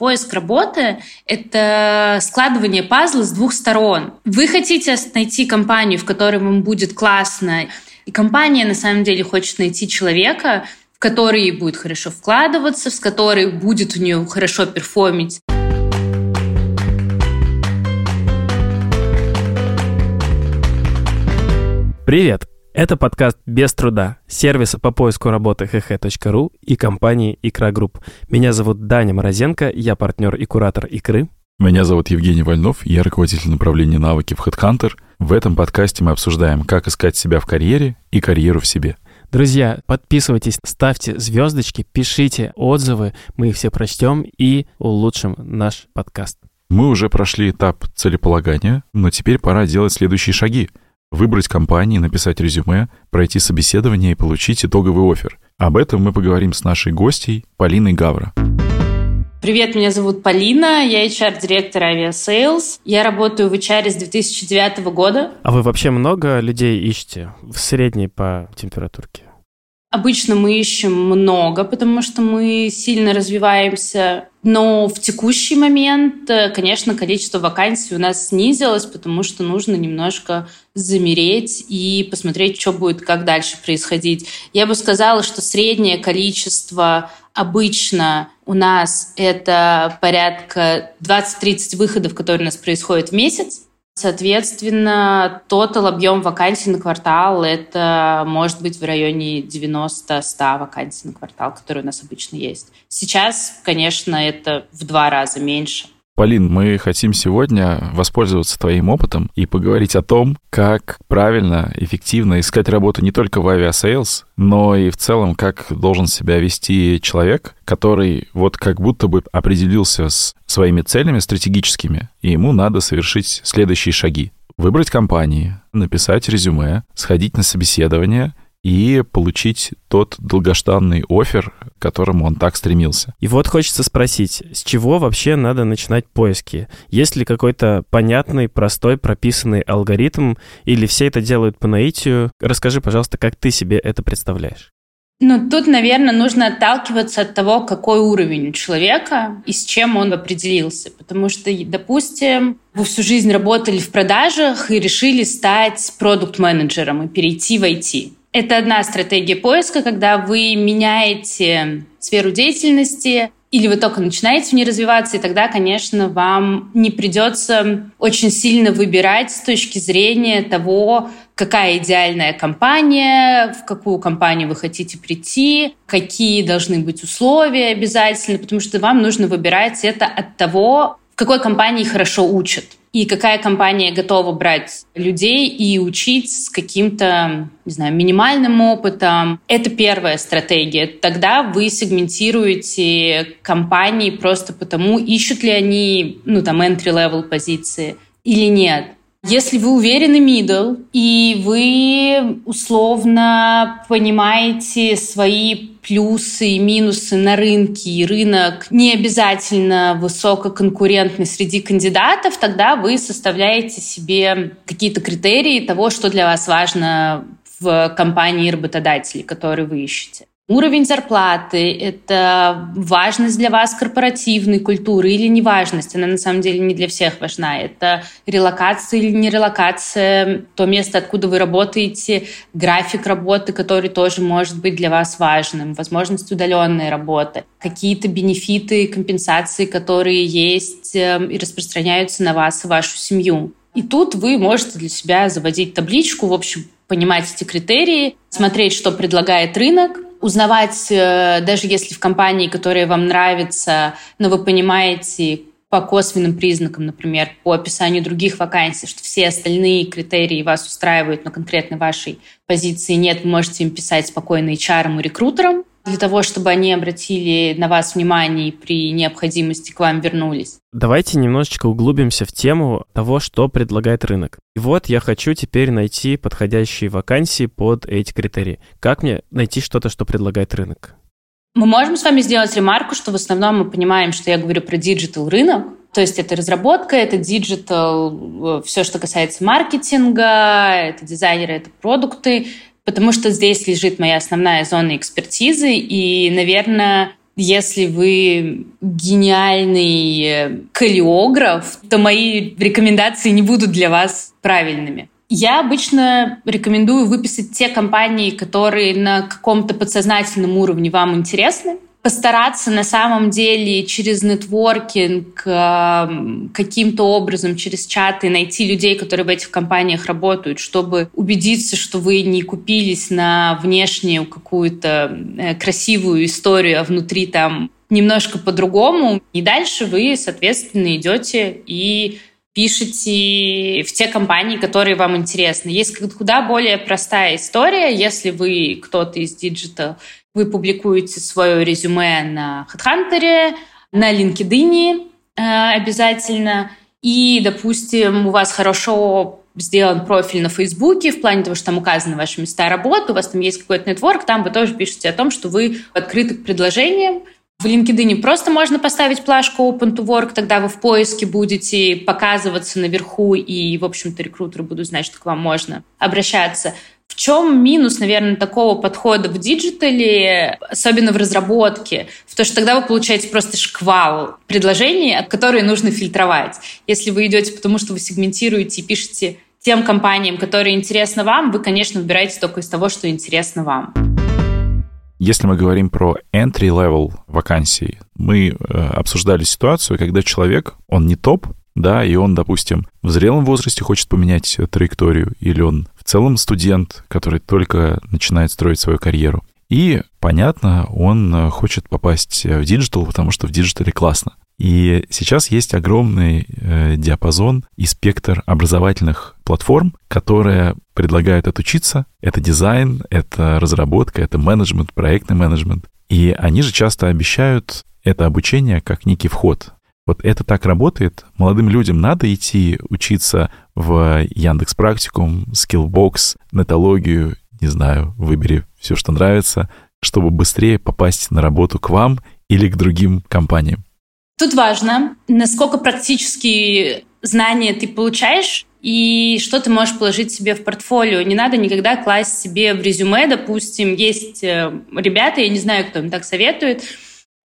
Поиск работы — это складывание пазла с двух сторон. Вы хотите найти компанию, в которой вам будет классно, и компания на самом деле хочет найти человека, в который будет хорошо вкладываться, с которой будет у нее хорошо перформить. Привет! Это подкаст «Без труда» сервиса по поиску работы hh.ru и компании «Икра Групп». Меня зовут Даня Морозенко, я партнер и куратор «Икры». Меня зовут Евгений Вольнов, я руководитель направления навыки в HeadHunter. В этом подкасте мы обсуждаем, как искать себя в карьере и карьеру в себе. Друзья, подписывайтесь, ставьте звездочки, пишите отзывы, мы их все прочтем и улучшим наш подкаст. Мы уже прошли этап целеполагания, но теперь пора делать следующие шаги — выбрать компании, написать резюме, пройти собеседование и получить итоговый офер. Об этом мы поговорим с нашей гостьей Полиной Гавра. Привет, меня зовут Полина, я HR-директор Aviasales. Я работаю в HR с 2009 года. А вы вообще много людей ищете в средней по температурке? Обычно мы ищем много, потому что мы сильно развиваемся. Но в текущий момент, э, конечно, количество вакансий у нас снизилось, потому что нужно немножко замереть и посмотреть, что будет, как дальше происходить. Я бы сказала, что среднее количество обычно у нас это порядка 20-30 выходов, которые у нас происходят в месяц. Соответственно, total объем вакансий на квартал – это может быть в районе 90-100 вакансий на квартал, которые у нас обычно есть. Сейчас, конечно, это в два раза меньше – Полин, мы хотим сегодня воспользоваться твоим опытом и поговорить о том, как правильно, эффективно искать работу не только в Aviasales, но и в целом, как должен себя вести человек, который вот как будто бы определился с своими целями стратегическими, и ему надо совершить следующие шаги. Выбрать компании, написать резюме, сходить на собеседование — и получить тот долгожданный офер, к которому он так стремился. И вот хочется спросить, с чего вообще надо начинать поиски? Есть ли какой-то понятный, простой, прописанный алгоритм, или все это делают по наитию? Расскажи, пожалуйста, как ты себе это представляешь? Ну, тут, наверное, нужно отталкиваться от того, какой уровень у человека и с чем он определился. Потому что, допустим, вы всю жизнь работали в продажах и решили стать продукт-менеджером и перейти в IT. Это одна стратегия поиска, когда вы меняете сферу деятельности, или вы только начинаете в ней развиваться, и тогда, конечно, вам не придется очень сильно выбирать с точки зрения того, какая идеальная компания, в какую компанию вы хотите прийти, какие должны быть условия обязательно, потому что вам нужно выбирать это от того, какой компании хорошо учат и какая компания готова брать людей и учить с каким-то, не знаю, минимальным опытом. Это первая стратегия. Тогда вы сегментируете компании просто потому, ищут ли они, ну, там, entry-level позиции или нет. Если вы уверены middle, и вы условно понимаете свои плюсы и минусы на рынке, и рынок не обязательно высококонкурентный среди кандидатов, тогда вы составляете себе какие-то критерии того, что для вас важно в компании работодателей, которые вы ищете. Уровень зарплаты — это важность для вас корпоративной культуры или неважность. Она на самом деле не для всех важна. Это релокация или не релокация, то место, откуда вы работаете, график работы, который тоже может быть для вас важным, возможность удаленной работы, какие-то бенефиты, компенсации, которые есть эм, и распространяются на вас и вашу семью. И тут вы можете для себя заводить табличку, в общем, понимать эти критерии, смотреть, что предлагает рынок, узнавать, э, даже если в компании, которая вам нравится, но вы понимаете по косвенным признакам, например, по описанию других вакансий, что все остальные критерии вас устраивают, но конкретно вашей позиции нет, вы можете им писать спокойно HR и рекрутерам, для того, чтобы они обратили на вас внимание и при необходимости к вам вернулись. Давайте немножечко углубимся в тему того, что предлагает рынок. И вот я хочу теперь найти подходящие вакансии под эти критерии. Как мне найти что-то, что предлагает рынок? Мы можем с вами сделать ремарку, что в основном мы понимаем, что я говорю про диджитал рынок, то есть это разработка, это диджитал, э, все, что касается маркетинга, это дизайнеры, это продукты, потому что здесь лежит моя основная зона экспертизы, и, наверное, Если вы гениальный э, калиограф, то мои рекомендации не будут для вас правильными. Я обычно рекомендую выписать те компании, которые на каком-то подсознательном уровне вам интересны, постараться на самом деле через нетворкинг каким-то образом, через чаты найти людей, которые в этих компаниях работают, чтобы убедиться, что вы не купились на внешнюю какую-то э, красивую историю, а внутри там немножко по-другому. И дальше вы, соответственно, идете и пишете в те компании, которые вам интересны. Есть куда более простая история, если вы кто-то из диджитал вы публикуете свое резюме на HeadHunter, на LinkedIn э, обязательно, и, допустим, у вас хорошо сделан профиль на Фейсбуке в плане того, что там указаны ваши места работы, у вас там есть какой-то нетворк, там вы тоже пишете о том, что вы открыты к предложениям. В LinkedIn просто можно поставить плашку Open to Work, тогда вы в поиске будете показываться наверху, и, в общем-то, рекрутеры будут знать, что к вам можно обращаться. В чем минус, наверное, такого подхода в диджитале, особенно в разработке? В то, что тогда вы получаете просто шквал предложений, от которые нужно фильтровать. Если вы идете потому, что вы сегментируете и пишете тем компаниям, которые интересны вам, вы, конечно, выбираете только из того, что интересно вам. Если мы говорим про entry-level вакансии, мы э, обсуждали ситуацию, когда человек, он не топ, да, и он, допустим, в зрелом возрасте хочет поменять траекторию, или он целом студент, который только начинает строить свою карьеру. И, понятно, он э, хочет попасть в диджитал, потому что в диджитале классно. И сейчас есть огромный э, диапазон и спектр образовательных платформ, которые предлагают отучиться. Это дизайн, это разработка, это менеджмент, проектный менеджмент. И они же часто обещают это обучение как некий вход вот это так работает. Молодым людям надо идти учиться в Яндекс Практикум, Skillbox, нетологию, не знаю, выбери все, что нравится, чтобы быстрее попасть на работу к вам или к другим компаниям. Тут важно, насколько практически знания ты получаешь и что ты можешь положить себе в портфолио. Не надо никогда класть себе в резюме, допустим, есть э, ребята, я не знаю, кто им так советует,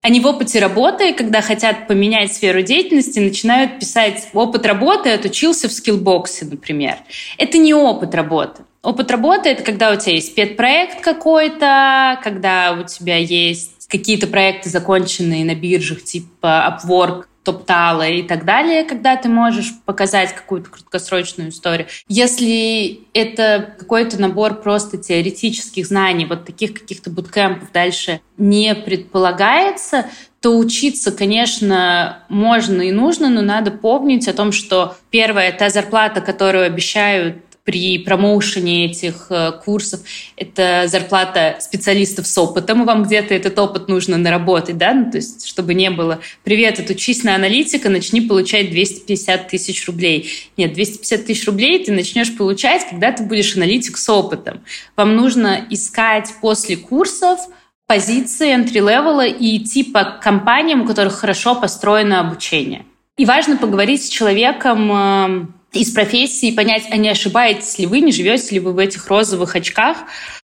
они в опыте работы, когда хотят поменять сферу деятельности, начинают писать опыт работы, отучился в скиллбоксе, например. Это не опыт работы. Опыт работы — это когда у тебя есть спецпроект какой-то, когда у тебя есть какие-то проекты, законченные на биржах типа Upwork, топтала и так далее, когда ты можешь показать какую-то краткосрочную историю. Если это какой-то набор просто теоретических знаний, вот таких каких-то буткемпов дальше не предполагается, то учиться, конечно, можно и нужно, но надо помнить о том, что первое, та зарплата, которую обещают при промоушене этих э, курсов, это зарплата специалистов с опытом, вам где-то этот опыт нужно наработать, да, ну, то есть чтобы не было «Привет, отучись на аналитика, начни получать 250 тысяч рублей». Нет, 250 тысяч рублей ты начнешь получать, когда ты будешь аналитик с опытом. Вам нужно искать после курсов позиции entry-level и идти по компаниям, у которых хорошо построено обучение. И важно поговорить с человеком, э, из профессии, понять, а не ошибаетесь ли вы, не живете ли вы в этих розовых очках,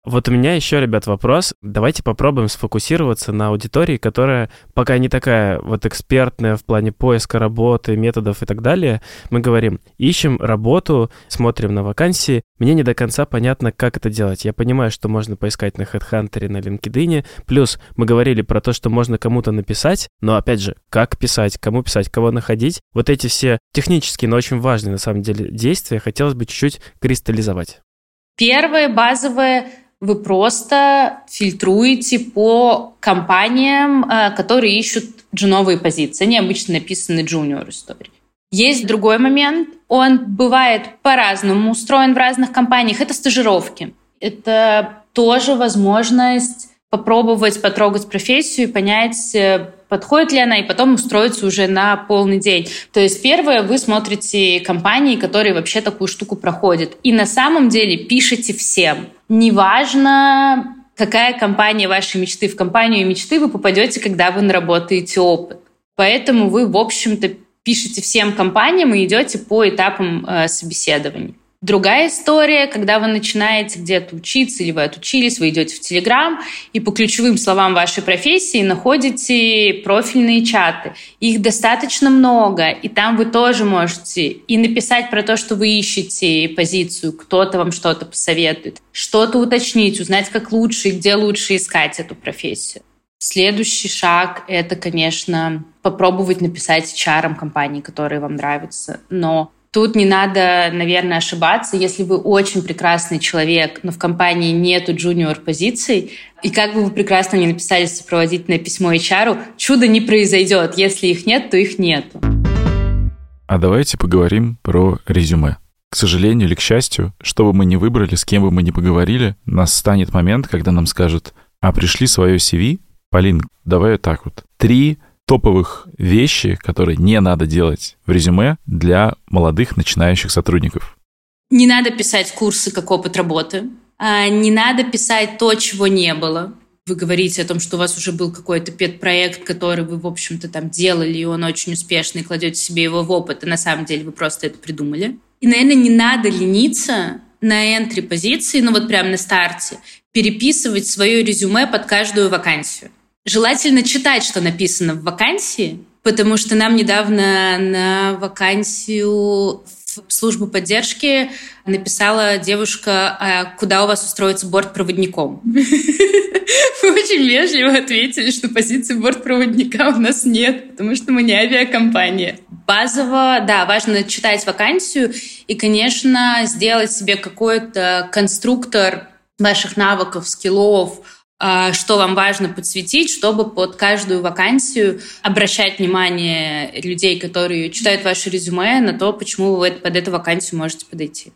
вот у меня еще, ребят, вопрос. Давайте попробуем сфокусироваться на аудитории, которая пока не такая вот экспертная в плане поиска работы, методов и так далее. Мы говорим, ищем работу, смотрим на вакансии. Мне не до конца понятно, как это делать. Я понимаю, что можно поискать на HeadHunter, на LinkedIn. Плюс мы говорили про то, что можно кому-то написать, но опять же, как писать, кому писать, кого находить. Вот эти все технические, но очень важные на самом деле действия хотелось бы чуть-чуть кристаллизовать. Первое, базовое вы просто фильтруете по компаниям, э, которые ищут джуновые позиции. Они обычно написаны джуниор истории. Есть другой момент. Он бывает по-разному устроен в разных компаниях. Это стажировки. Это тоже возможность попробовать потрогать профессию и понять, э, подходит ли она, и потом устроиться уже на полный день. То есть первое, вы смотрите компании, которые вообще такую штуку проходят. И на самом деле пишите всем. Неважно, какая компания вашей мечты. В компанию мечты вы попадете, когда вы наработаете опыт. Поэтому вы, в общем-то, пишете всем компаниям и идете по этапам э, собеседований. Другая история, когда вы начинаете где-то учиться или вы отучились, вы идете в Телеграм и по ключевым словам вашей профессии находите профильные чаты. Их достаточно много, и там вы тоже можете и написать про то, что вы ищете позицию, кто-то вам что-то посоветует, что-то уточнить, узнать, как лучше и где лучше искать эту профессию. Следующий шаг — это, конечно, попробовать написать HR компании, которые вам нравятся. Но Тут не надо, наверное, ошибаться. Если вы очень прекрасный человек, но в компании нету джуниор позиций, и как бы вы прекрасно не написали сопроводительное письмо HR, чудо не произойдет. Если их нет, то их нету. А давайте поговорим про резюме. К сожалению или к счастью, что бы мы ни выбрали, с кем бы мы ни поговорили, нас станет момент, когда нам скажут, а пришли свое CV, Полин, давай вот так вот. Три топовых вещи, которые не надо делать в резюме для молодых начинающих сотрудников? Не надо писать курсы как опыт работы. А не надо писать то, чего не было. Вы говорите о том, что у вас уже был какой-то педпроект, который вы, в общем-то, там делали, и он очень успешный, кладете себе его в опыт, и на самом деле вы просто это придумали. И, наверное, не надо лениться на энтри позиции, ну вот прямо на старте, переписывать свое резюме под каждую вакансию. Желательно читать, что написано в вакансии, потому что нам недавно на вакансию в службу поддержки написала девушка, а куда у вас устроиться бортпроводником. Мы очень вежливо ответили, что позиции бортпроводника у нас нет, потому что мы не авиакомпания. Базово, да, важно читать вакансию и, конечно, сделать себе какой-то конструктор ваших навыков, скиллов, что вам важно подсветить, чтобы под каждую вакансию обращать внимание людей, которые читают ваше резюме, на то, почему вы под эту вакансию можете подойти.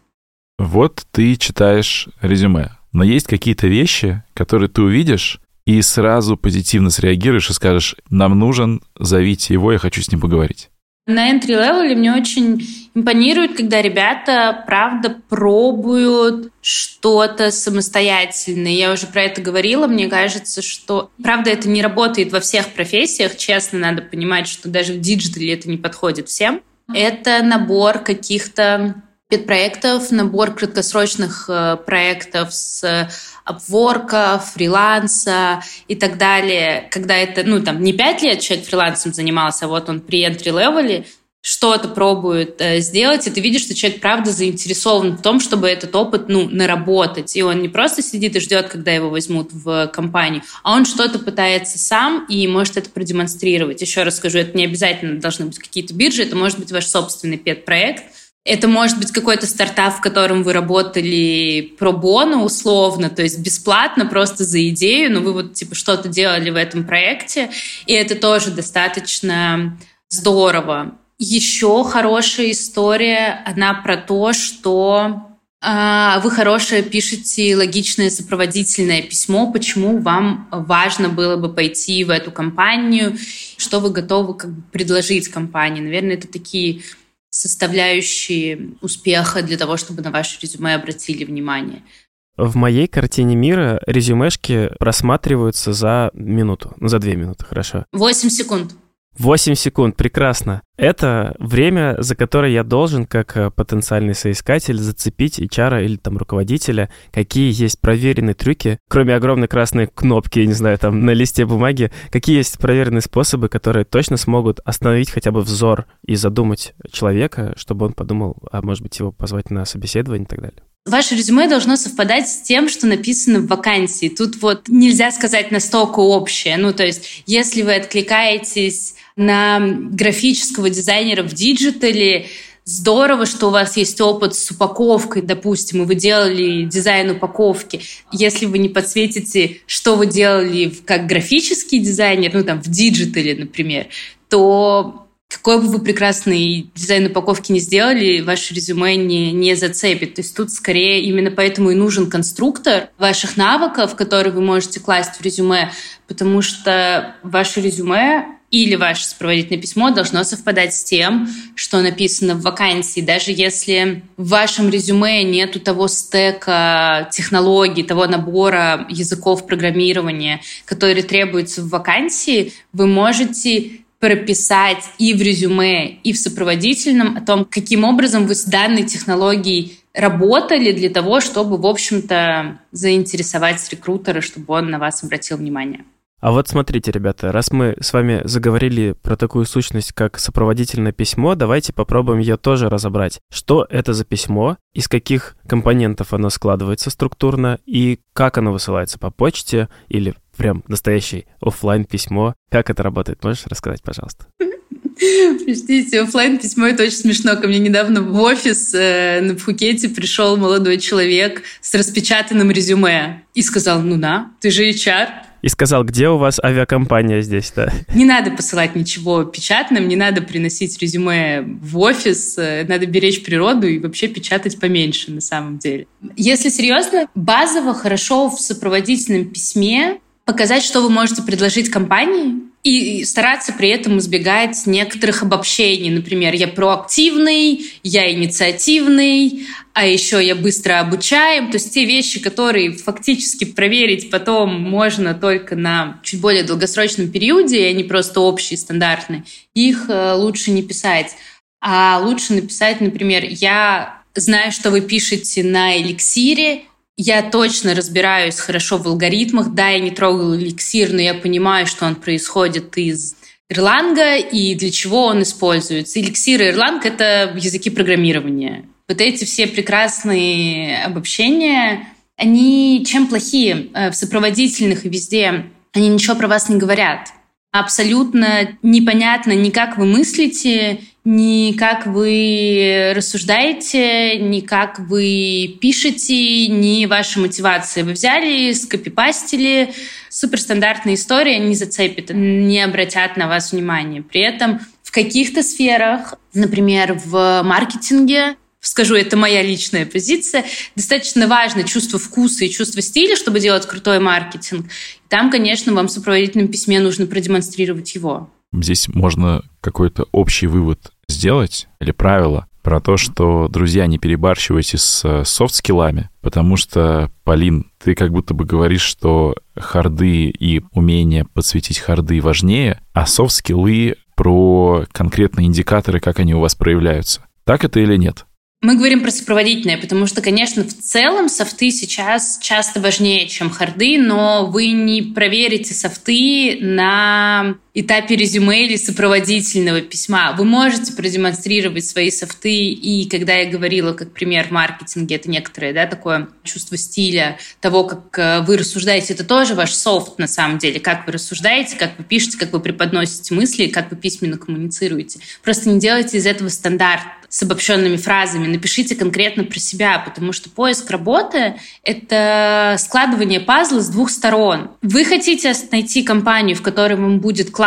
Вот ты читаешь резюме, но есть какие-то вещи, которые ты увидишь, и сразу позитивно среагируешь и скажешь, нам нужен, зовите его, я хочу с ним поговорить. На entry level мне очень импонирует, когда ребята, правда, пробуют что-то самостоятельно. Я уже про это говорила. Мне кажется, что, правда, это не работает во всех профессиях. Честно, надо понимать, что даже в диджитале это не подходит всем. Это набор каких-то пет-проектов, набор краткосрочных э, проектов с Upwork а, фриланса и так далее. Когда это, ну, там, не пять лет человек фрилансом занимался, а вот он при entry-level е что-то пробует э, сделать, и ты видишь, что человек правда заинтересован в том, чтобы этот опыт, ну, наработать. И он не просто сидит и ждет, когда его возьмут в компанию, а он что-то пытается сам и может это продемонстрировать. Еще раз скажу, это не обязательно должны быть какие-то биржи, это может быть ваш собственный пет-проект, это может быть какой-то стартап, в котором вы работали про бону условно, то есть бесплатно, просто за идею, но вы вот типа что-то делали в этом проекте, и это тоже достаточно здорово. Еще хорошая история, она про то, что э, вы хорошее пишете логичное сопроводительное письмо, почему вам важно было бы пойти в эту компанию, что вы готовы как бы предложить компании. Наверное, это такие составляющие успеха для того, чтобы на ваше резюме обратили внимание? В моей картине мира резюмешки просматриваются за минуту, за две минуты, хорошо. Восемь секунд. 8 секунд, прекрасно. Это время, за которое я должен, как э, потенциальный соискатель, зацепить HR или там руководителя, какие есть проверенные трюки, кроме огромной красной кнопки, я не знаю, там на листе бумаги, какие есть проверенные способы, которые точно смогут остановить хотя бы взор и задумать человека, чтобы он подумал, а может быть его позвать на собеседование и так далее. Ваше резюме должно совпадать с тем, что написано в вакансии. Тут вот нельзя сказать настолько общее. Ну, то есть, если вы откликаетесь на графического дизайнера в диджитале, Здорово, что у вас есть опыт с упаковкой, допустим, и вы делали дизайн упаковки. Если вы не подсветите, что вы делали как графический дизайнер, ну там в диджитале, например, то какой бы вы прекрасный дизайн упаковки не сделали, ваше резюме не, не зацепит. То есть тут скорее именно поэтому и нужен конструктор ваших навыков, которые вы можете класть в резюме, потому что ваше резюме или ваше сопроводительное письмо должно совпадать с тем, что написано в вакансии. Даже если в вашем резюме нету того стека технологий, того набора языков программирования, который требуется в вакансии, вы можете прописать и в резюме, и в сопроводительном о том, каким образом вы с данной технологией работали для того, чтобы, в общем-то, заинтересовать рекрутера, чтобы он на вас обратил внимание. А вот смотрите, ребята, раз мы с вами заговорили про такую сущность, как сопроводительное письмо, давайте попробуем ее тоже разобрать. Что это за письмо, из каких компонентов оно складывается структурно и как оно высылается по почте или прям настоящее офлайн письмо. Как это работает? Можешь рассказать, пожалуйста? Простите, офлайн письмо это очень смешно. Ко мне недавно в офис э, на Пхукете пришел молодой человек с распечатанным резюме и сказал, ну да, ты же HR. И сказал, где у вас авиакомпания здесь, да? Не надо посылать ничего печатным, не надо приносить резюме в офис, э, надо беречь природу и вообще печатать поменьше на самом деле. Если серьезно, базово хорошо в сопроводительном письме показать, что вы можете предложить компании, и стараться при этом избегать некоторых обобщений. Например, я проактивный, я инициативный, а еще я быстро обучаем. То есть те вещи, которые фактически проверить потом можно только на чуть более долгосрочном периоде, и они просто общие, стандартные, их э, лучше не писать. А лучше написать, например, я знаю, что вы пишете на эликсире, я точно разбираюсь хорошо в алгоритмах. Да, я не трогала эликсир, но я понимаю, что он происходит из Ирланга и для чего он используется. Эликсир и Ирланг — это языки программирования. Вот эти все прекрасные обобщения, они чем плохие? Э, в сопроводительных и везде они ничего про вас не говорят. Абсолютно непонятно ни как вы мыслите, ни как вы рассуждаете, ни как вы пишете, ни ваша мотивация. Вы взяли, скопипастили, суперстандартная история не зацепит, не обратят на вас внимания. При этом в каких-то сферах, например, в маркетинге, скажу, это моя личная позиция, достаточно важно чувство вкуса и чувство стиля, чтобы делать крутой маркетинг. Там, конечно, вам в сопроводительном письме нужно продемонстрировать его. Здесь можно какой-то общий вывод сделать или правило про то, что, друзья, не перебарщивайте с э, софт-скиллами, потому что, Полин, ты как будто бы говоришь, что харды и умение подсветить харды важнее, а софт-скиллы про конкретные индикаторы, как они у вас проявляются. Так это или нет? Мы говорим про сопроводительное, потому что, конечно, в целом софты сейчас часто важнее, чем харды, но вы не проверите софты на этапе резюме или сопроводительного письма. Вы можете продемонстрировать свои софты, и когда я говорила, как пример в маркетинге, это некоторое да, такое чувство стиля, того, как э, вы рассуждаете, это тоже ваш софт на самом деле, как вы рассуждаете, как вы пишете, как вы преподносите мысли, как вы письменно коммуницируете. Просто не делайте из этого стандарт с обобщенными фразами, напишите конкретно про себя, потому что поиск работы — это складывание пазла с двух сторон. Вы хотите найти компанию, в которой вам будет классно,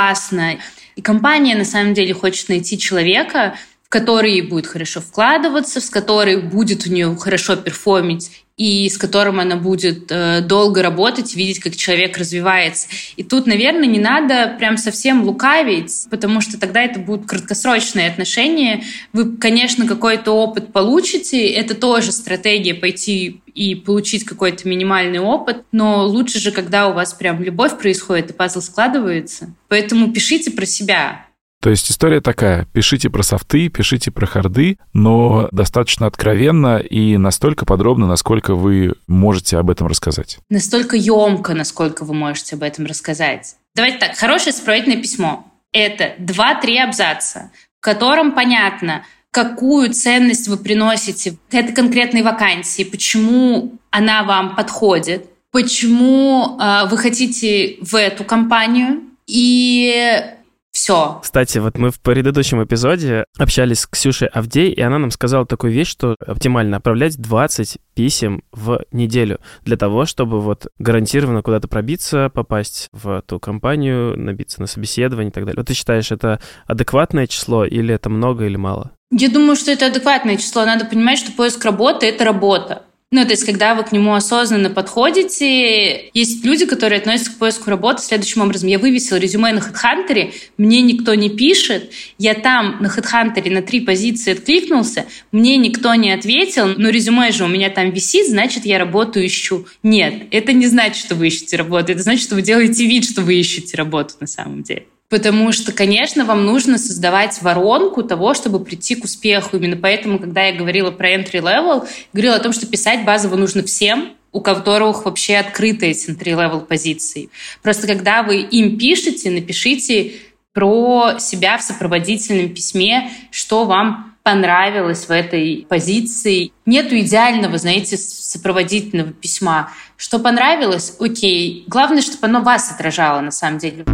и компания на самом деле хочет найти человека, в который будет хорошо вкладываться, с которой будет у нее хорошо перформить и с которым она будет э, долго работать, видеть, как человек развивается. И тут, наверное, не надо прям совсем лукавить, потому что тогда это будут краткосрочные отношения. Вы, конечно, какой-то опыт получите, это тоже стратегия пойти и получить какой-то минимальный опыт, но лучше же, когда у вас прям любовь происходит и пазл складывается. Поэтому пишите про себя. То есть история такая, пишите про софты, пишите про харды, но достаточно откровенно и настолько подробно, насколько вы можете об этом рассказать. Настолько емко, насколько вы можете об этом рассказать. Давайте так, хорошее сопроводительное письмо. Это два-три абзаца, в котором понятно, какую ценность вы приносите к этой конкретной вакансии, почему она вам подходит, почему э, вы хотите в эту компанию, и все. Кстати, вот мы в предыдущем эпизоде общались с Ксюшей Авдей, и она нам сказала такую вещь, что оптимально отправлять 20 писем в неделю для того, чтобы вот гарантированно куда-то пробиться, попасть в ту компанию, набиться на собеседование и так далее. Вот ты считаешь, это адекватное число или это много или мало? Я думаю, что это адекватное число. Надо понимать, что поиск работы — это работа. Ну, то есть, когда вы к нему осознанно подходите, есть люди, которые относятся к поиску работы следующим образом. Я вывесила резюме на HeadHunter, мне никто не пишет, я там на HeadHunter на три позиции откликнулся, мне никто не ответил, но резюме же у меня там висит, значит, я работу ищу. Нет, это не значит, что вы ищете работу, это значит, что вы делаете вид, что вы ищете работу на самом деле. Потому что, конечно, вам нужно создавать воронку того, чтобы прийти к успеху. Именно поэтому, когда я говорила про entry level, говорила о том, что писать базово нужно всем, у которых вообще открытые entry-level позиции. Просто когда вы им пишете, напишите про себя в сопроводительном письме, что вам понравилось в этой позиции. Нету идеального, знаете, сопроводительного письма. Что понравилось, окей. Главное, чтобы оно вас отражало на самом деле.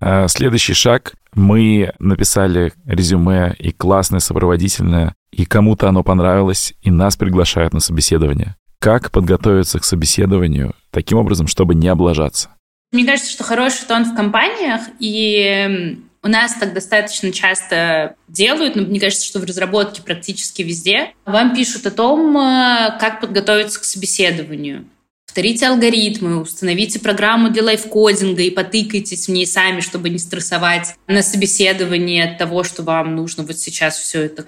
А, следующий шаг. Мы написали резюме и классное сопроводительное, и кому-то оно понравилось, и нас приглашают на собеседование. Как подготовиться к собеседованию таким образом, чтобы не облажаться? Мне кажется, что хороший тон в компаниях, и у нас так достаточно часто делают, но мне кажется, что в разработке практически везде. Вам пишут о том, э, как подготовиться к собеседованию. Повторите алгоритмы, установите программу для лайфкодинга и потыкайтесь в ней сами, чтобы не стрессовать на собеседовании от того, что вам нужно вот сейчас все это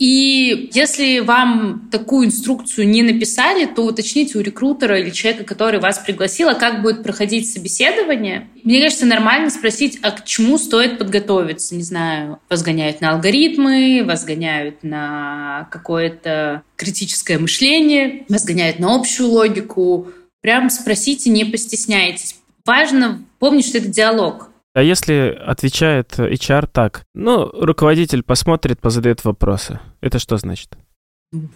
и если вам такую инструкцию не написали, то уточните у рекрутера или человека, который вас пригласил, а как будет проходить собеседование. Мне кажется, нормально спросить, а к чему стоит подготовиться. Не знаю, вас гоняют на алгоритмы, вас гоняют на какое-то критическое мышление, вас гоняют на общую логику. Прям спросите, не постесняйтесь. Важно помнить, что это диалог. А если отвечает HR так, ну, руководитель посмотрит, позадает вопросы, это что значит?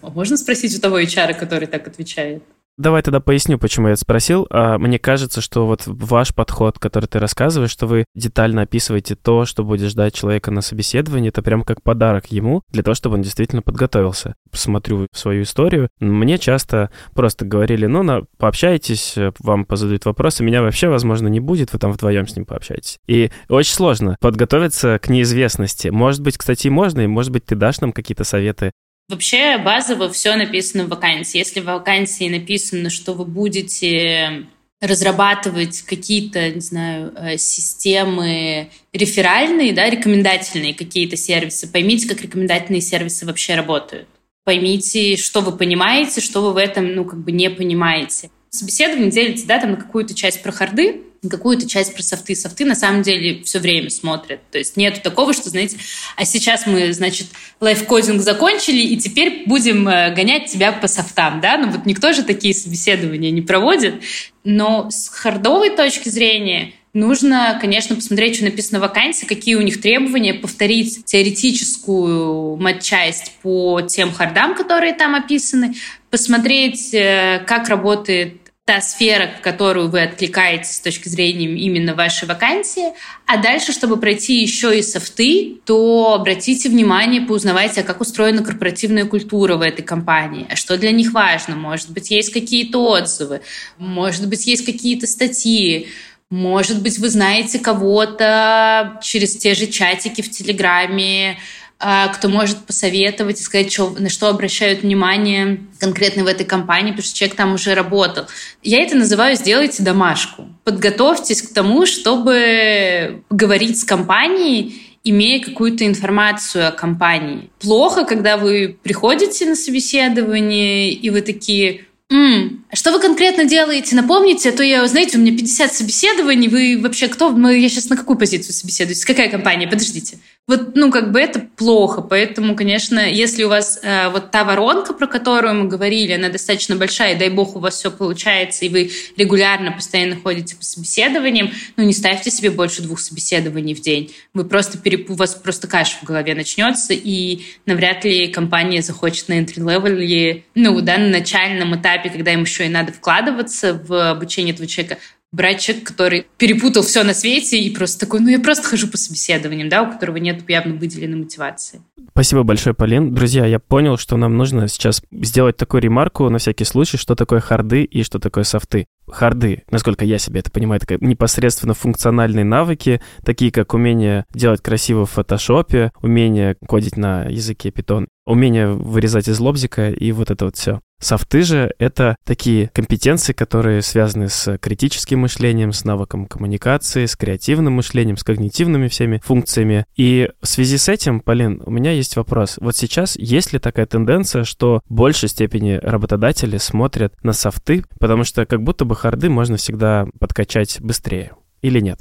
А можно спросить у того HR, который так отвечает? Давай тогда поясню, почему я это спросил. А, мне кажется, что вот ваш подход, который ты рассказываешь, что вы детально описываете то, что будет ждать человека на собеседовании, это прям как подарок ему для того, чтобы он действительно подготовился. Смотрю свою историю. Мне часто просто говорили, ну, на, пообщайтесь, вам позадают вопросы, меня вообще, возможно, не будет, вы там вдвоем с ним пообщаетесь. И очень сложно подготовиться к неизвестности. Может быть, кстати, можно, и может быть, ты дашь нам какие-то советы Вообще базово все написано в вакансии. Если в вакансии написано, что вы будете разрабатывать какие-то, не знаю, э, системы реферальные, да, рекомендательные какие-то сервисы, поймите, как рекомендательные сервисы вообще работают. Поймите, что вы понимаете, что вы в этом, ну, как бы не понимаете. Собеседование делится, да, там на какую-то часть про харды, какую-то часть про софты. Софты на самом деле все время смотрят. То есть нету такого, что, знаете, а сейчас мы, значит, лайфкодинг закончили, и теперь будем э, гонять тебя по софтам, да? Ну вот никто же такие собеседования не проводит. Но с хардовой точки зрения нужно, конечно, посмотреть, что написано в вакансии, какие у них требования, повторить теоретическую матчасть по тем хардам, которые там описаны, посмотреть, э, как работает та сфера, в которую вы откликаетесь с точки зрения именно вашей вакансии. А дальше, чтобы пройти еще и софты, то обратите внимание, поузнавайте, а как устроена корпоративная культура в этой компании, а что для них важно. Может быть, есть какие-то отзывы, может быть, есть какие-то статьи, может быть, вы знаете кого-то через те же чатики в Телеграме, кто может посоветовать и сказать, что, на что обращают внимание конкретно в этой компании, потому что человек там уже работал. Я это называю «сделайте домашку». Подготовьтесь к тому, чтобы говорить с компанией, имея какую-то информацию о компании. Плохо, когда вы приходите на собеседование, и вы такие М, что вы конкретно делаете? Напомните, а то я, знаете, у меня 50 собеседований, вы вообще кто? Мы, я сейчас на какую позицию собеседуюсь? Какая компания? Подождите. Вот, ну, как бы это плохо, поэтому, конечно, если у вас э, вот та воронка, про которую мы говорили, она достаточно большая, и дай бог у вас все получается, и вы регулярно, постоянно ходите по собеседованиям, ну, не ставьте себе больше двух собеседований в день. Вы просто переп... У вас просто каша в голове начнется, и навряд ли компания захочет на entry-level, ну, да, на начальном этапе, когда им еще и надо вкладываться в обучение этого человека, брать человека, который перепутал все на свете и просто такой, ну я просто хожу по собеседованиям, да, у которого нет явно выделенной мотивации. Спасибо большое, Полин. Друзья, я понял, что нам нужно сейчас сделать такую ремарку на всякий случай, что такое харды и что такое софты. Харды, насколько я себе это понимаю, это непосредственно функциональные навыки, такие как умение делать красиво в фотошопе, умение кодить на языке Python, умение вырезать из лобзика и вот это вот все. Софты же — это такие компетенции, которые связаны с критическим мышлением, с навыком коммуникации, с креативным мышлением, с когнитивными всеми функциями. И в связи с этим, Полин, у меня есть вопрос. Вот сейчас есть ли такая тенденция, что в большей степени работодатели смотрят на софты, потому что как будто бы харды можно всегда подкачать быстрее или нет?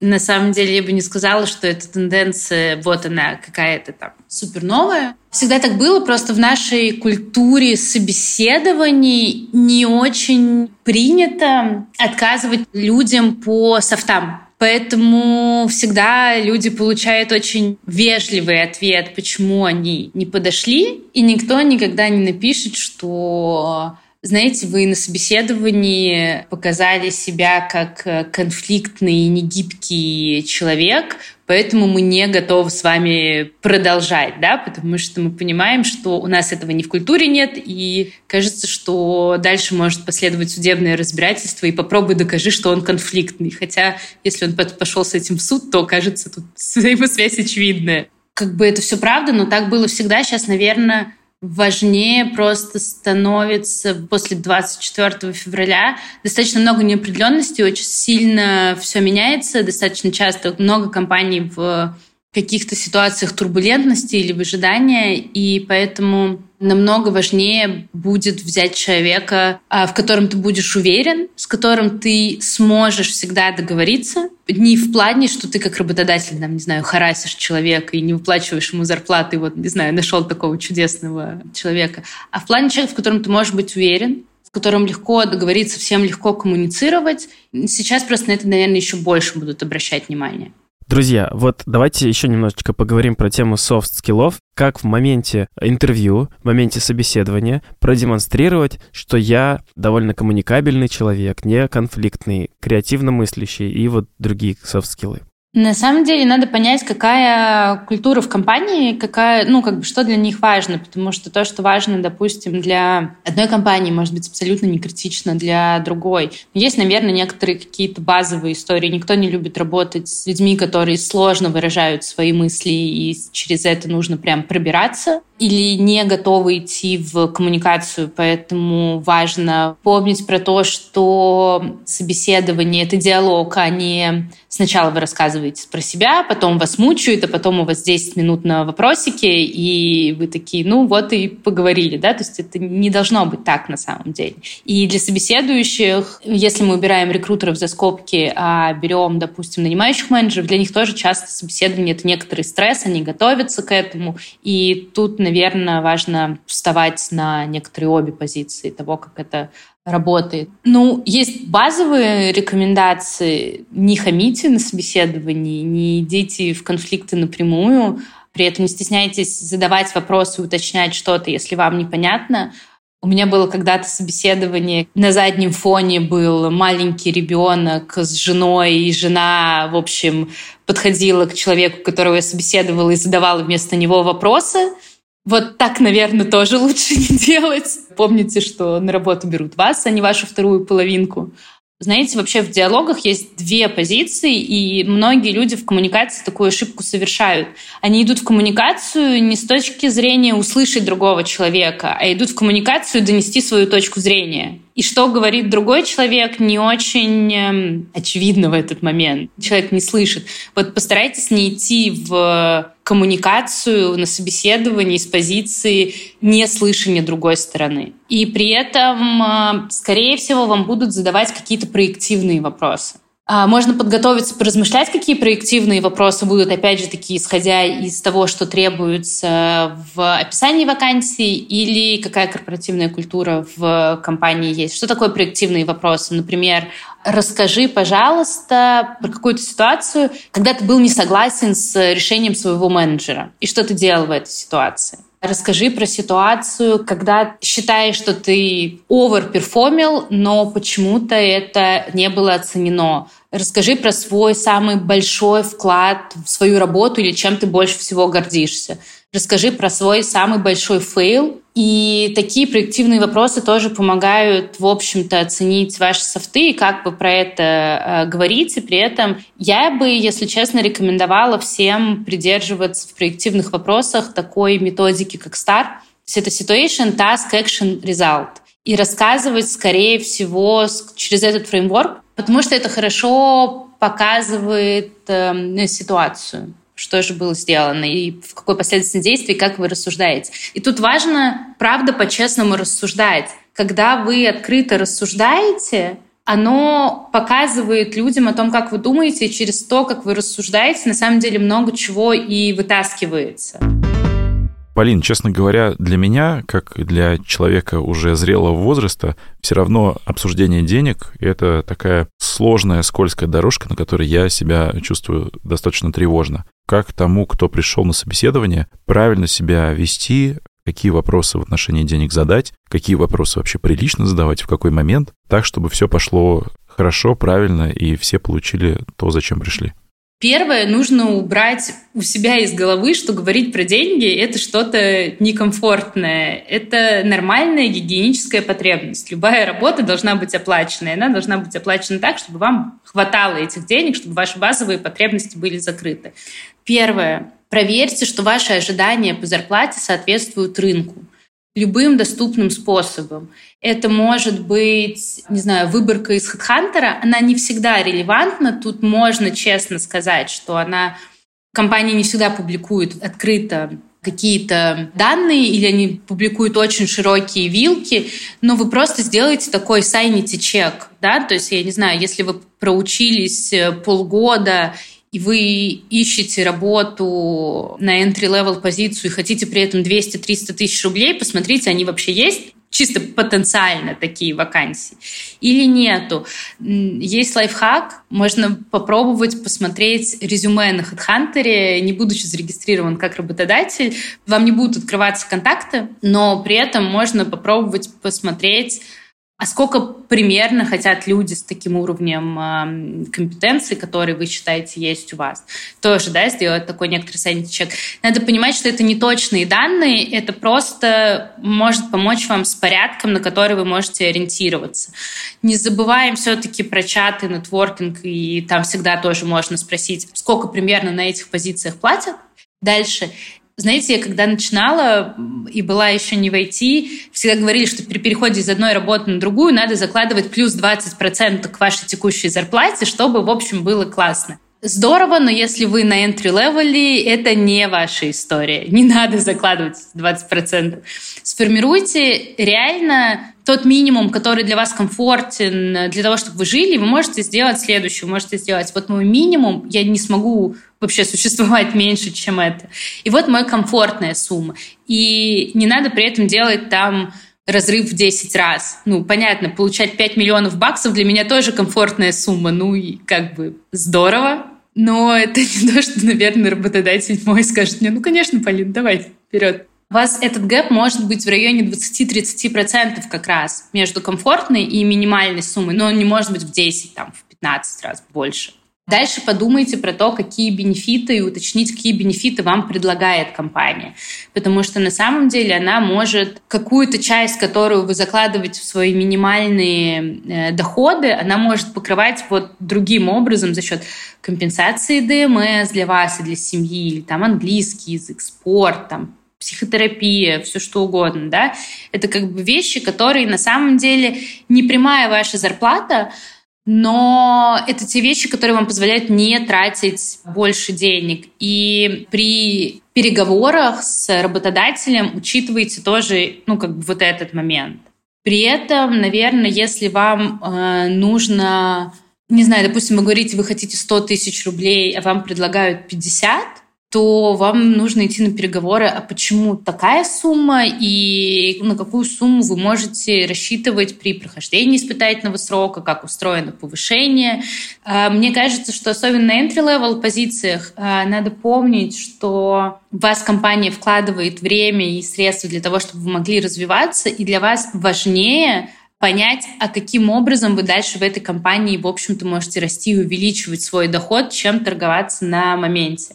На самом деле я бы не сказала, что эта тенденция, вот она какая-то там супер новая. Всегда так было, просто в нашей культуре собеседований не очень принято отказывать людям по софтам. Поэтому всегда люди получают очень вежливый ответ, почему они не подошли, и никто никогда не напишет, что знаете, вы на собеседовании показали себя как э, конфликтный негибкий человек, поэтому мы не готовы с вами продолжать, да, потому что мы понимаем, что у нас этого ни в культуре нет, и кажется, что дальше может последовать судебное разбирательство, и попробуй докажи, что он конфликтный. Хотя, если он пошел с этим в суд, то, кажется, тут взаимосвязь очевидная. Как бы это все правда, но так было всегда. Сейчас, наверное, важнее просто становится после 24 февраля. Достаточно много неопределенности, очень сильно все меняется, достаточно часто много компаний в каких-то ситуациях турбулентности или выжидания, и поэтому намного важнее будет взять человека, а, в котором ты будешь уверен, с которым ты сможешь всегда договориться. Не в плане, что ты как работодатель, там, не знаю, харасишь человека и не выплачиваешь ему зарплаты, вот, не знаю, нашел такого чудесного человека, а в плане человека, в котором ты можешь быть уверен, с которым легко договориться, всем легко коммуницировать. Сейчас просто на это, наверное, еще больше будут обращать внимание. Друзья, вот давайте еще немножечко поговорим про тему софт-скиллов. Как в моменте интервью, в моменте собеседования продемонстрировать, что я довольно коммуникабельный человек, не конфликтный, креативно мыслящий и вот другие софт-скиллы. На самом деле надо понять, какая культура в компании, какая, ну, как бы, что для них важно, потому что то, что важно, допустим, для одной компании, может быть абсолютно не критично для другой. Есть, наверное, некоторые какие-то базовые истории. Никто не любит работать с людьми, которые сложно выражают свои мысли, и через это нужно прям пробираться или не готовы идти в коммуникацию, поэтому важно помнить про то, что собеседование — это диалог, а не сначала вы рассказываете про себя, потом вас мучают, а потом у вас 10 минут на вопросики, и вы такие, ну вот и поговорили, да, то есть это не должно быть так на самом деле. И для собеседующих, если мы убираем рекрутеров за скобки, а берем, допустим, нанимающих менеджеров, для них тоже часто собеседование — это некоторый стресс, они готовятся к этому, и тут, наверное, важно вставать на некоторые обе позиции того, как это работает. Ну, есть базовые рекомендации. Не хамите на собеседовании, не идите в конфликты напрямую. При этом не стесняйтесь задавать вопросы, уточнять что-то, если вам непонятно. У меня было когда-то собеседование, на заднем фоне был маленький ребенок с женой, и жена, в общем, подходила к человеку, которого я собеседовала, и задавала вместо него вопросы. Вот так, наверное, тоже лучше не делать. Помните, что на работу берут вас, а не вашу вторую половинку. Знаете, вообще в диалогах есть две позиции, и многие люди в коммуникации такую ошибку совершают. Они идут в коммуникацию не с точки зрения услышать другого человека, а идут в коммуникацию донести свою точку зрения. И что говорит другой человек, не очень эм, очевидно в этот момент. Человек не слышит. Вот постарайтесь не идти в коммуникацию на собеседовании с позиции неслышания другой стороны. И при этом, э, скорее всего, вам будут задавать какие-то проективные вопросы. А, можно подготовиться, поразмышлять, какие проективные вопросы будут, опять же таки, исходя из того, что требуется в описании вакансии или какая корпоративная культура в компании есть. Что такое проективные вопросы? Например, расскажи, пожалуйста, про какую-то ситуацию, когда ты был не согласен с решением своего менеджера, и что ты делал в этой ситуации. Расскажи про ситуацию, когда считаешь, что ты оверперформил, но почему-то это не было оценено. Расскажи про свой самый большой вклад в свою работу или чем ты больше всего гордишься. Расскажи про свой самый большой фейл. И такие проективные вопросы тоже помогают, в общем-то, оценить ваши софты и как вы про это э, говорите. При этом я бы, если честно, рекомендовала всем придерживаться в проективных вопросах такой методики, как STAR. То есть это Situation, Task, Action, Result. И рассказывать, скорее всего, через этот фреймворк, потому что это хорошо показывает э, ситуацию что же было сделано и в какой последовательности действий, как вы рассуждаете. И тут важно, правда, по-честному рассуждать. Когда вы открыто рассуждаете, оно показывает людям о том, как вы думаете, и через то, как вы рассуждаете, на самом деле много чего и вытаскивается. Полин, честно говоря, для меня, как для человека уже зрелого возраста, все равно обсуждение денег — это такая сложная, скользкая дорожка, на которой я себя чувствую достаточно тревожно. Как тому, кто пришел на собеседование, правильно себя вести, какие вопросы в отношении денег задать, какие вопросы вообще прилично задавать, в какой момент, так, чтобы все пошло хорошо, правильно, и все получили то, зачем пришли. Первое, нужно убрать у себя из головы, что говорить про деньги – это что-то некомфортное. Это нормальная гигиеническая потребность. Любая работа должна быть оплачена, она должна быть оплачена так, чтобы вам хватало этих денег, чтобы ваши базовые потребности были закрыты. Первое. Проверьте, что ваши ожидания по зарплате соответствуют рынку любым доступным способом. Это может быть, не знаю, выборка из HeadHunter. Она не всегда релевантна. Тут можно честно сказать, что она компания не всегда публикует открыто какие-то данные или они публикуют очень широкие вилки, но вы просто сделаете такой сайните чек, да, то есть, я не знаю, если вы проучились э, полгода и вы ищете работу на entry-level позицию и хотите при этом 200-300 тысяч рублей, посмотрите, они вообще есть чисто потенциально такие вакансии или нету. Есть лайфхак, можно попробовать посмотреть резюме на HeadHunter, не будучи зарегистрирован как работодатель. Вам не будут открываться контакты, но при этом можно попробовать посмотреть а сколько примерно хотят люди с таким уровнем э, компетенции, которые вы считаете есть у вас? Тоже, да, сделать такой некоторый санитет Надо понимать, что это не точные данные, это просто может помочь вам с порядком, на который вы можете ориентироваться. Не забываем все-таки про чаты, нетворкинг, и там всегда тоже можно спросить, сколько примерно на этих позициях платят. Дальше знаете, я когда начинала и была еще не в IT, всегда говорили, что при переходе из одной работы на другую надо закладывать плюс 20% к вашей текущей зарплате, чтобы, в общем, было классно. Здорово, но если вы на entry-level, это не ваша история. Не надо закладывать 20%. Сформируйте реально тот минимум, который для вас комфортен, для того, чтобы вы жили, вы можете сделать следующее. Вы можете сделать, вот мой минимум, я не смогу вообще существовать меньше, чем это. И вот моя комфортная сумма. И не надо при этом делать там разрыв в 10 раз. Ну, понятно, получать 5 миллионов баксов для меня тоже комфортная сумма. Ну, и как бы здорово. Но это не то, что, наверное, работодатель мой скажет мне, ну, конечно, Полин, давай, вперед. У вас этот гэп может быть в районе 20-30% как раз между комфортной и минимальной суммой, но он не может быть в 10, там, в 15 раз больше. Дальше подумайте про то, какие бенефиты и уточнить, какие бенефиты вам предлагает компания. Потому что на самом деле она может какую-то часть, которую вы закладываете в свои минимальные э, доходы, она может покрывать вот другим образом за счет компенсации ДМС для вас и для семьи, или там английский язык, спорт, там психотерапия, все что угодно, да, это как бы вещи, которые на самом деле не прямая ваша зарплата, но это те вещи, которые вам позволяют не тратить больше денег. И при переговорах с работодателем учитывайте тоже, ну, как бы вот этот момент. При этом, наверное, если вам э, нужно, не знаю, допустим, вы говорите, вы хотите 100 тысяч рублей, а вам предлагают 50, то вам нужно идти на переговоры, а почему такая сумма и на какую сумму вы можете рассчитывать при прохождении испытательного срока, как устроено повышение. А, мне кажется, что особенно на entry-level позициях а, надо помнить, что вас компания вкладывает время и средства для того, чтобы вы могли развиваться, и для вас важнее понять, а каким образом вы дальше в этой компании, в общем-то, можете расти и увеличивать свой доход, чем торговаться на моменте.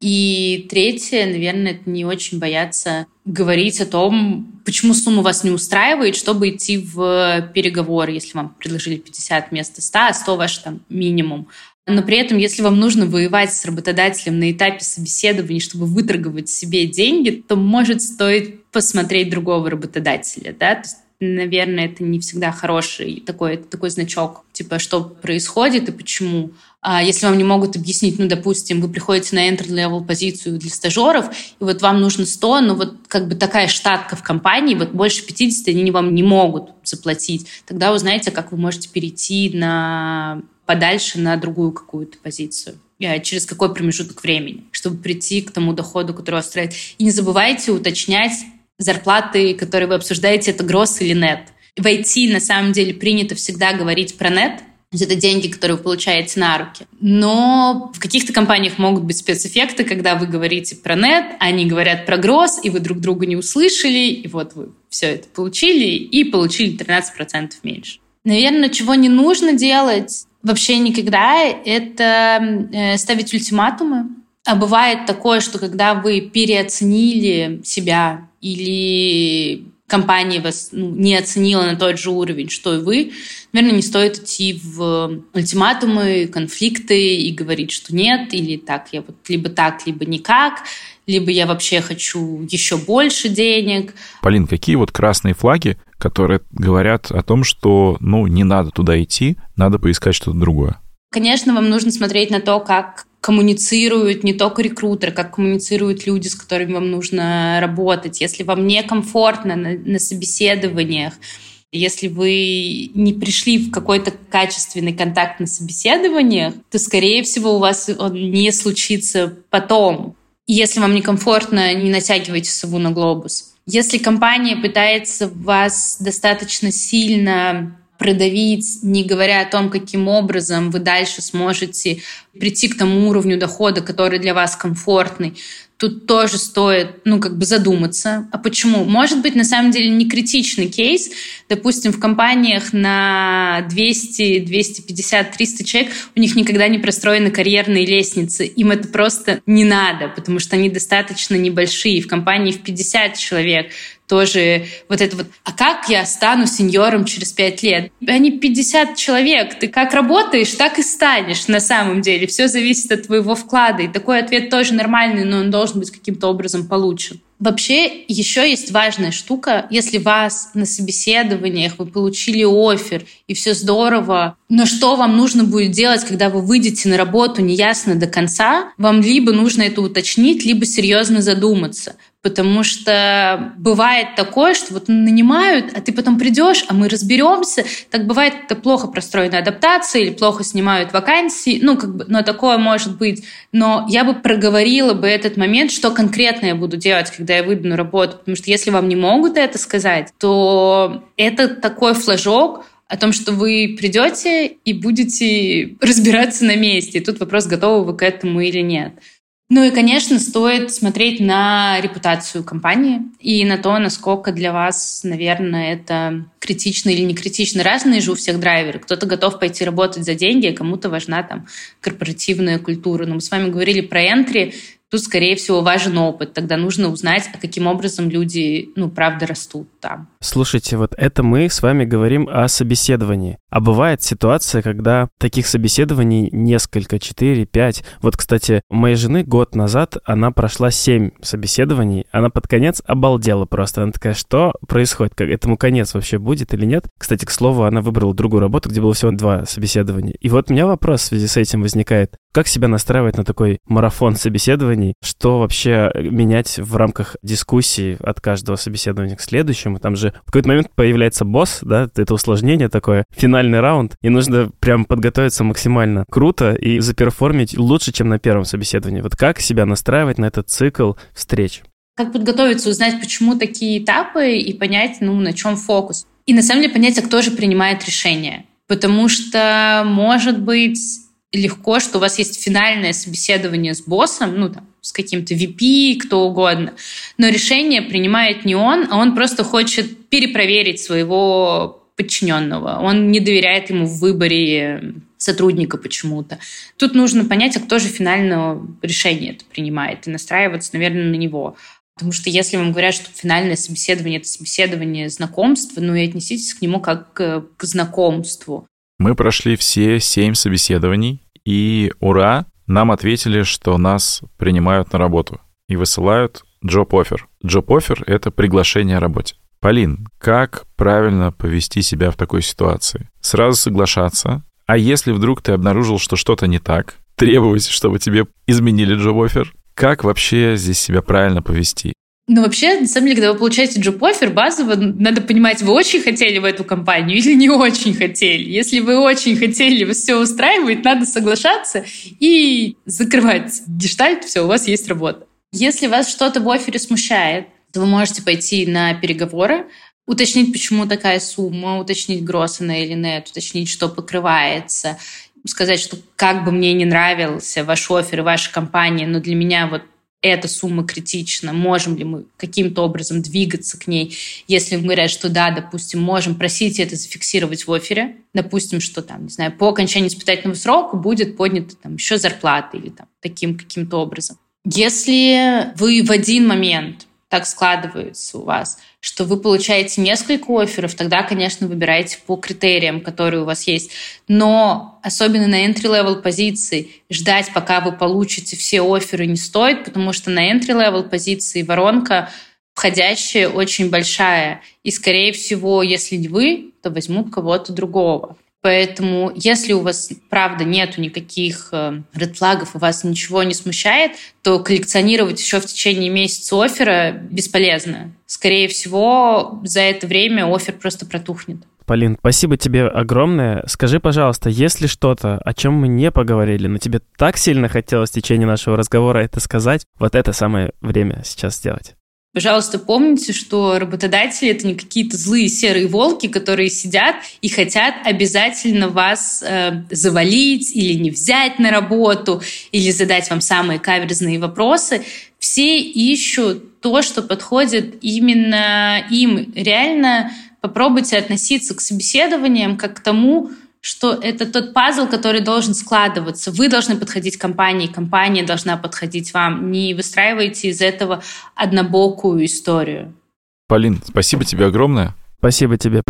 И третье, наверное, это не очень бояться говорить о том, почему сумма вас не устраивает, чтобы идти в переговоры, если вам предложили 50 вместо 100, а 100 ваш там минимум. Но при этом, если вам нужно воевать с работодателем на этапе собеседования, чтобы выторговать себе деньги, то может стоит посмотреть другого работодателя. Да? То есть наверное, это не всегда хороший такой, такой значок, типа, что происходит и почему. А если вам не могут объяснить, ну, допустим, вы приходите на entry-level позицию для стажеров, и вот вам нужно 100, но вот как бы такая штатка в компании, вот больше 50 они вам не могут заплатить, тогда узнаете, как вы можете перейти на подальше на другую какую-то позицию э, через какой промежуток времени, чтобы прийти к тому доходу, который вас устраивает. И не забывайте уточнять зарплаты, которые вы обсуждаете, это гросс или нет. В IT на самом деле принято всегда говорить про нет, это деньги, которые вы получаете на руки. Но в каких-то компаниях могут быть спецэффекты, когда вы говорите про нет, они говорят про гроз, и вы друг друга не услышали, и вот вы все это получили, и получили 13% меньше. Наверное, чего не нужно делать вообще никогда, это э, ставить ультиматумы. А бывает такое, что когда вы переоценили себя или компания вас ну, не оценила на тот же уровень, что и вы, наверное, не стоит идти в ультиматумы, конфликты и говорить, что нет, или так, я вот либо так, либо никак, либо я вообще хочу еще больше денег. Полин, какие вот красные флаги, которые говорят о том, что, ну, не надо туда идти, надо поискать что-то другое? Конечно, вам нужно смотреть на то, как коммуницируют не только рекрутеры, как коммуницируют люди, с которыми вам нужно работать. Если вам некомфортно на, на собеседованиях, если вы не пришли в какой-то качественный контакт на собеседованиях, то, скорее всего, у вас он не случится потом. Если вам некомфортно, не натягивайте сову на глобус. Если компания пытается вас достаточно сильно продавить, не говоря о том, каким образом вы дальше сможете прийти к тому уровню дохода, который для вас комфортный, тут тоже стоит, ну, как бы задуматься. А почему? Может быть, на самом деле не критичный кейс. Допустим, в компаниях на 200, 250, 300 человек у них никогда не простроены карьерные лестницы. Им это просто не надо, потому что они достаточно небольшие. В компании в 50 человек тоже вот это вот, а как я стану сеньором через пять лет? Они 50 человек, ты как работаешь, так и станешь на самом деле. Все зависит от твоего вклада. И такой ответ тоже нормальный, но он должен быть каким-то образом получен. Вообще, еще есть важная штука. Если вас на собеседованиях вы получили офер, и все здорово, но что вам нужно будет делать, когда вы выйдете на работу, неясно до конца, вам либо нужно это уточнить, либо серьезно задуматься. Потому что бывает такое, что вот нанимают, а ты потом придешь, а мы разберемся. Так бывает, это плохо простроенная адаптация или плохо снимают вакансии. Ну, как бы, но такое может быть. Но я бы проговорила бы этот момент, что конкретно я буду делать, когда я выйду на работу. Потому что если вам не могут это сказать, то это такой флажок, о том, что вы придете и будете разбираться на месте. И тут вопрос, готовы вы к этому или нет. Ну и, конечно, стоит смотреть на репутацию компании и на то, насколько для вас, наверное, это критично или не критично. Разные же у всех драйверы. Кто-то готов пойти работать за деньги, а кому-то важна там корпоративная культура. Но мы с вами говорили про энтри. Тут, скорее всего, важен опыт. Тогда нужно узнать, а каким образом люди, ну, правда, растут там. Слушайте, вот это мы с вами говорим о собеседовании. А бывает ситуация, когда таких собеседований несколько, 4, 5. Вот, кстати, у моей жены год назад она прошла 7 собеседований. Она под конец обалдела просто. Она такая, что происходит? Как этому конец вообще будет или нет? Кстати, к слову, она выбрала другую работу, где было всего два собеседования. И вот у меня вопрос в связи с этим возникает. Как себя настраивать на такой марафон собеседований? Что вообще менять в рамках дискуссии от каждого собеседования к следующему? Там же в какой-то момент появляется босс, да, это усложнение такое, финальный раунд, и нужно прям подготовиться максимально круто и заперформить лучше, чем на первом собеседовании. Вот как себя настраивать на этот цикл встреч? Как подготовиться, узнать, почему такие этапы и понять, ну, на чем фокус. И на самом деле понять, а кто же принимает решение. Потому что, может быть, легко, что у вас есть финальное собеседование с боссом, ну, там, с каким-то VP, кто угодно, но решение принимает не он, а он просто хочет перепроверить своего подчиненного. Он не доверяет ему в выборе сотрудника почему-то. Тут нужно понять, а кто же финальное решение это принимает, и настраиваться, наверное, на него. Потому что если вам говорят, что финальное собеседование – это собеседование знакомства, ну и отнеситесь к нему как к знакомству. Мы прошли все семь собеседований, и ура, нам ответили, что нас принимают на работу и высылают job offer. Job offer — это приглашение о работе. Полин, как правильно повести себя в такой ситуации? Сразу соглашаться? А если вдруг ты обнаружил, что что-то не так, требовать, чтобы тебе изменили джоб-офер? Как вообще здесь себя правильно повести? Ну, вообще, на самом деле, когда вы получаете джоб-офер, базово надо понимать, вы очень хотели в эту компанию или не очень хотели. Если вы очень хотели, вас все устраивает, надо соглашаться и закрывать гештальт, все, у вас есть работа. Если вас что-то в офере смущает, то вы можете пойти на переговоры, уточнить, почему такая сумма, уточнить гросс она или нет, уточнить, что покрывается, сказать, что как бы мне не нравился ваш офер и ваша компания, но для меня вот эта сумма критична, можем ли мы каким-то образом двигаться к ней. Если говорят, что да, допустим, можем, просите это зафиксировать в офере. Допустим, что там, не знаю, по окончании испытательного срока будет поднята там еще зарплата или там таким каким-то образом. Если вы в один момент так складывается у вас, что вы получаете несколько офферов, тогда, конечно, выбирайте по критериям, которые у вас есть. Но особенно на entry-level позиции ждать, пока вы получите все оферы, не стоит, потому что на entry-level позиции воронка входящая очень большая. И, скорее всего, если не вы, то возьмут кого-то другого. Поэтому, если у вас, правда, нету никаких э, редфлагов, у вас ничего не смущает, то коллекционировать еще в течение месяца оффера бесполезно. Скорее всего, за это время офер просто протухнет. Полин, спасибо тебе огромное. Скажи, пожалуйста, есть ли что-то, о чем мы не поговорили, но тебе так сильно хотелось в течение нашего разговора это сказать, вот это самое время сейчас сделать? Пожалуйста, помните, что работодатели это не какие-то злые серые волки, которые сидят и хотят обязательно вас э, завалить или не взять на работу, или задать вам самые каверзные вопросы. Все ищут то, что подходит именно им. Реально попробуйте относиться к собеседованиям как к тому, что это тот пазл, который должен складываться. Вы должны подходить компании, компания должна подходить вам. Не выстраивайте из этого однобокую историю. Полин, спасибо тебе огромное. Спасибо тебе.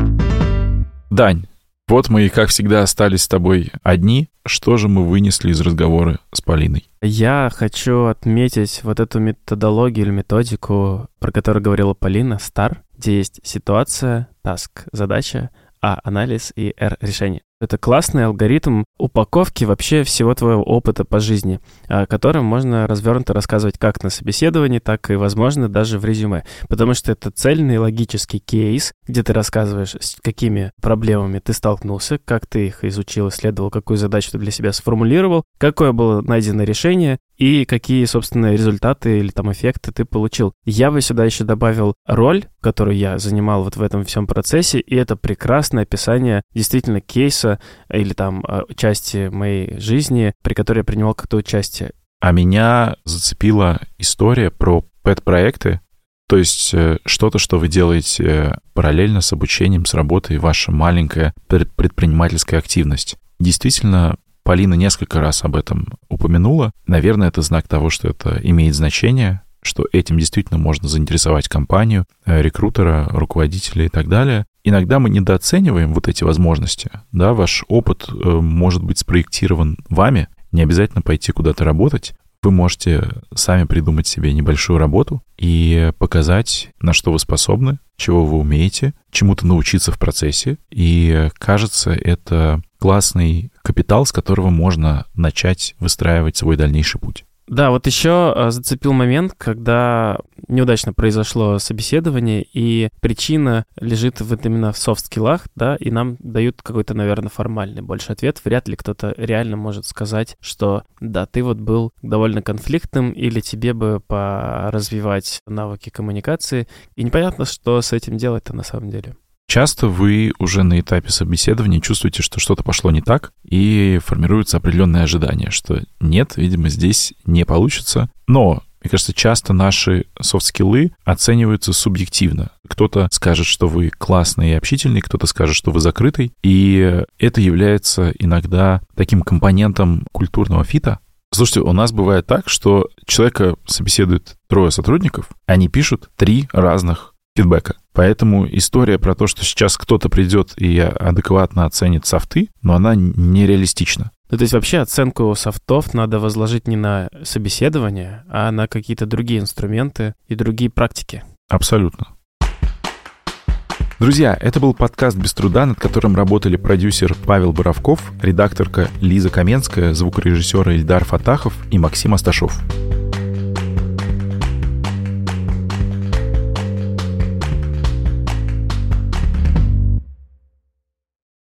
Дань, вот мы и, как всегда, остались с тобой одни. Что же мы вынесли из разговора с Полиной? Я хочу отметить вот эту методологию или методику, про которую говорила Полина, STAR, где есть ситуация, таск, задача, а анализ и R решение. Это классный алгоритм упаковки вообще всего твоего опыта по жизни, о котором можно развернуто рассказывать как на собеседовании, так и, возможно, даже в резюме. Потому что это цельный логический кейс, где ты рассказываешь, с какими проблемами ты столкнулся, как ты их изучил, исследовал, какую задачу ты для себя сформулировал, какое было найдено решение и какие, собственно, результаты или там эффекты ты получил. Я бы сюда еще добавил роль, которую я занимал вот в этом всем процессе, и это прекрасное описание действительно кейса или там э, части моей жизни, при которой я принимал какое-то участие. А меня зацепила история про пэт-проекты, то есть э, что-то, что вы делаете э, параллельно с обучением, с работой, ваша маленькая предпринимательская активность. Действительно, Полина несколько раз об этом упомянула. Наверное, это знак того, что это имеет значение, что этим действительно можно заинтересовать компанию, рекрутера, руководителя и так далее. Иногда мы недооцениваем вот эти возможности. Да, ваш опыт э, может быть спроектирован вами, не обязательно пойти куда-то работать. Вы можете сами придумать себе небольшую работу и показать, на что вы способны, чего вы умеете, чему-то научиться в процессе. И кажется, это классный капитал, с которого можно начать выстраивать свой дальнейший путь. Да, вот еще а, зацепил момент, когда неудачно произошло собеседование, и причина лежит вот именно в софт-скиллах, да, и нам дают какой-то, наверное, формальный больше ответ. Вряд ли кто-то реально может сказать, что да, ты вот был довольно конфликтным, или тебе бы поразвивать навыки коммуникации. И непонятно, что с этим делать-то на самом деле. Часто вы уже на этапе собеседования чувствуете, что что-то пошло не так, и формируется определенное ожидание, что нет, видимо, здесь не получится. Но мне кажется, часто наши софт-скиллы оцениваются субъективно. Кто-то скажет, что вы классный и общительный, кто-то скажет, что вы закрытый. И это является иногда таким компонентом культурного фита. Слушайте, у нас бывает так, что человека собеседует трое сотрудников, они пишут три разных фидбэка. Поэтому история про то, что сейчас кто-то придет и адекватно оценит софты, но она нереалистична. Ну, то есть вообще оценку софтов надо возложить не на собеседование, а на какие-то другие инструменты и другие практики. Абсолютно. Друзья, это был подкаст «Без труда», над которым работали продюсер Павел Боровков, редакторка Лиза Каменская, звукорежиссер Ильдар Фатахов и Максим Асташов.